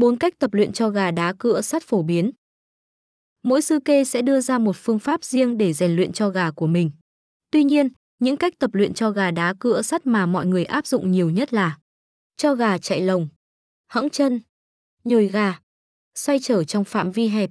4 cách tập luyện cho gà đá cựa sắt phổ biến. Mỗi sư kê sẽ đưa ra một phương pháp riêng để rèn luyện cho gà của mình. Tuy nhiên, những cách tập luyện cho gà đá cựa sắt mà mọi người áp dụng nhiều nhất là cho gà chạy lồng, hẫng chân, nhồi gà, xoay trở trong phạm vi hẹp,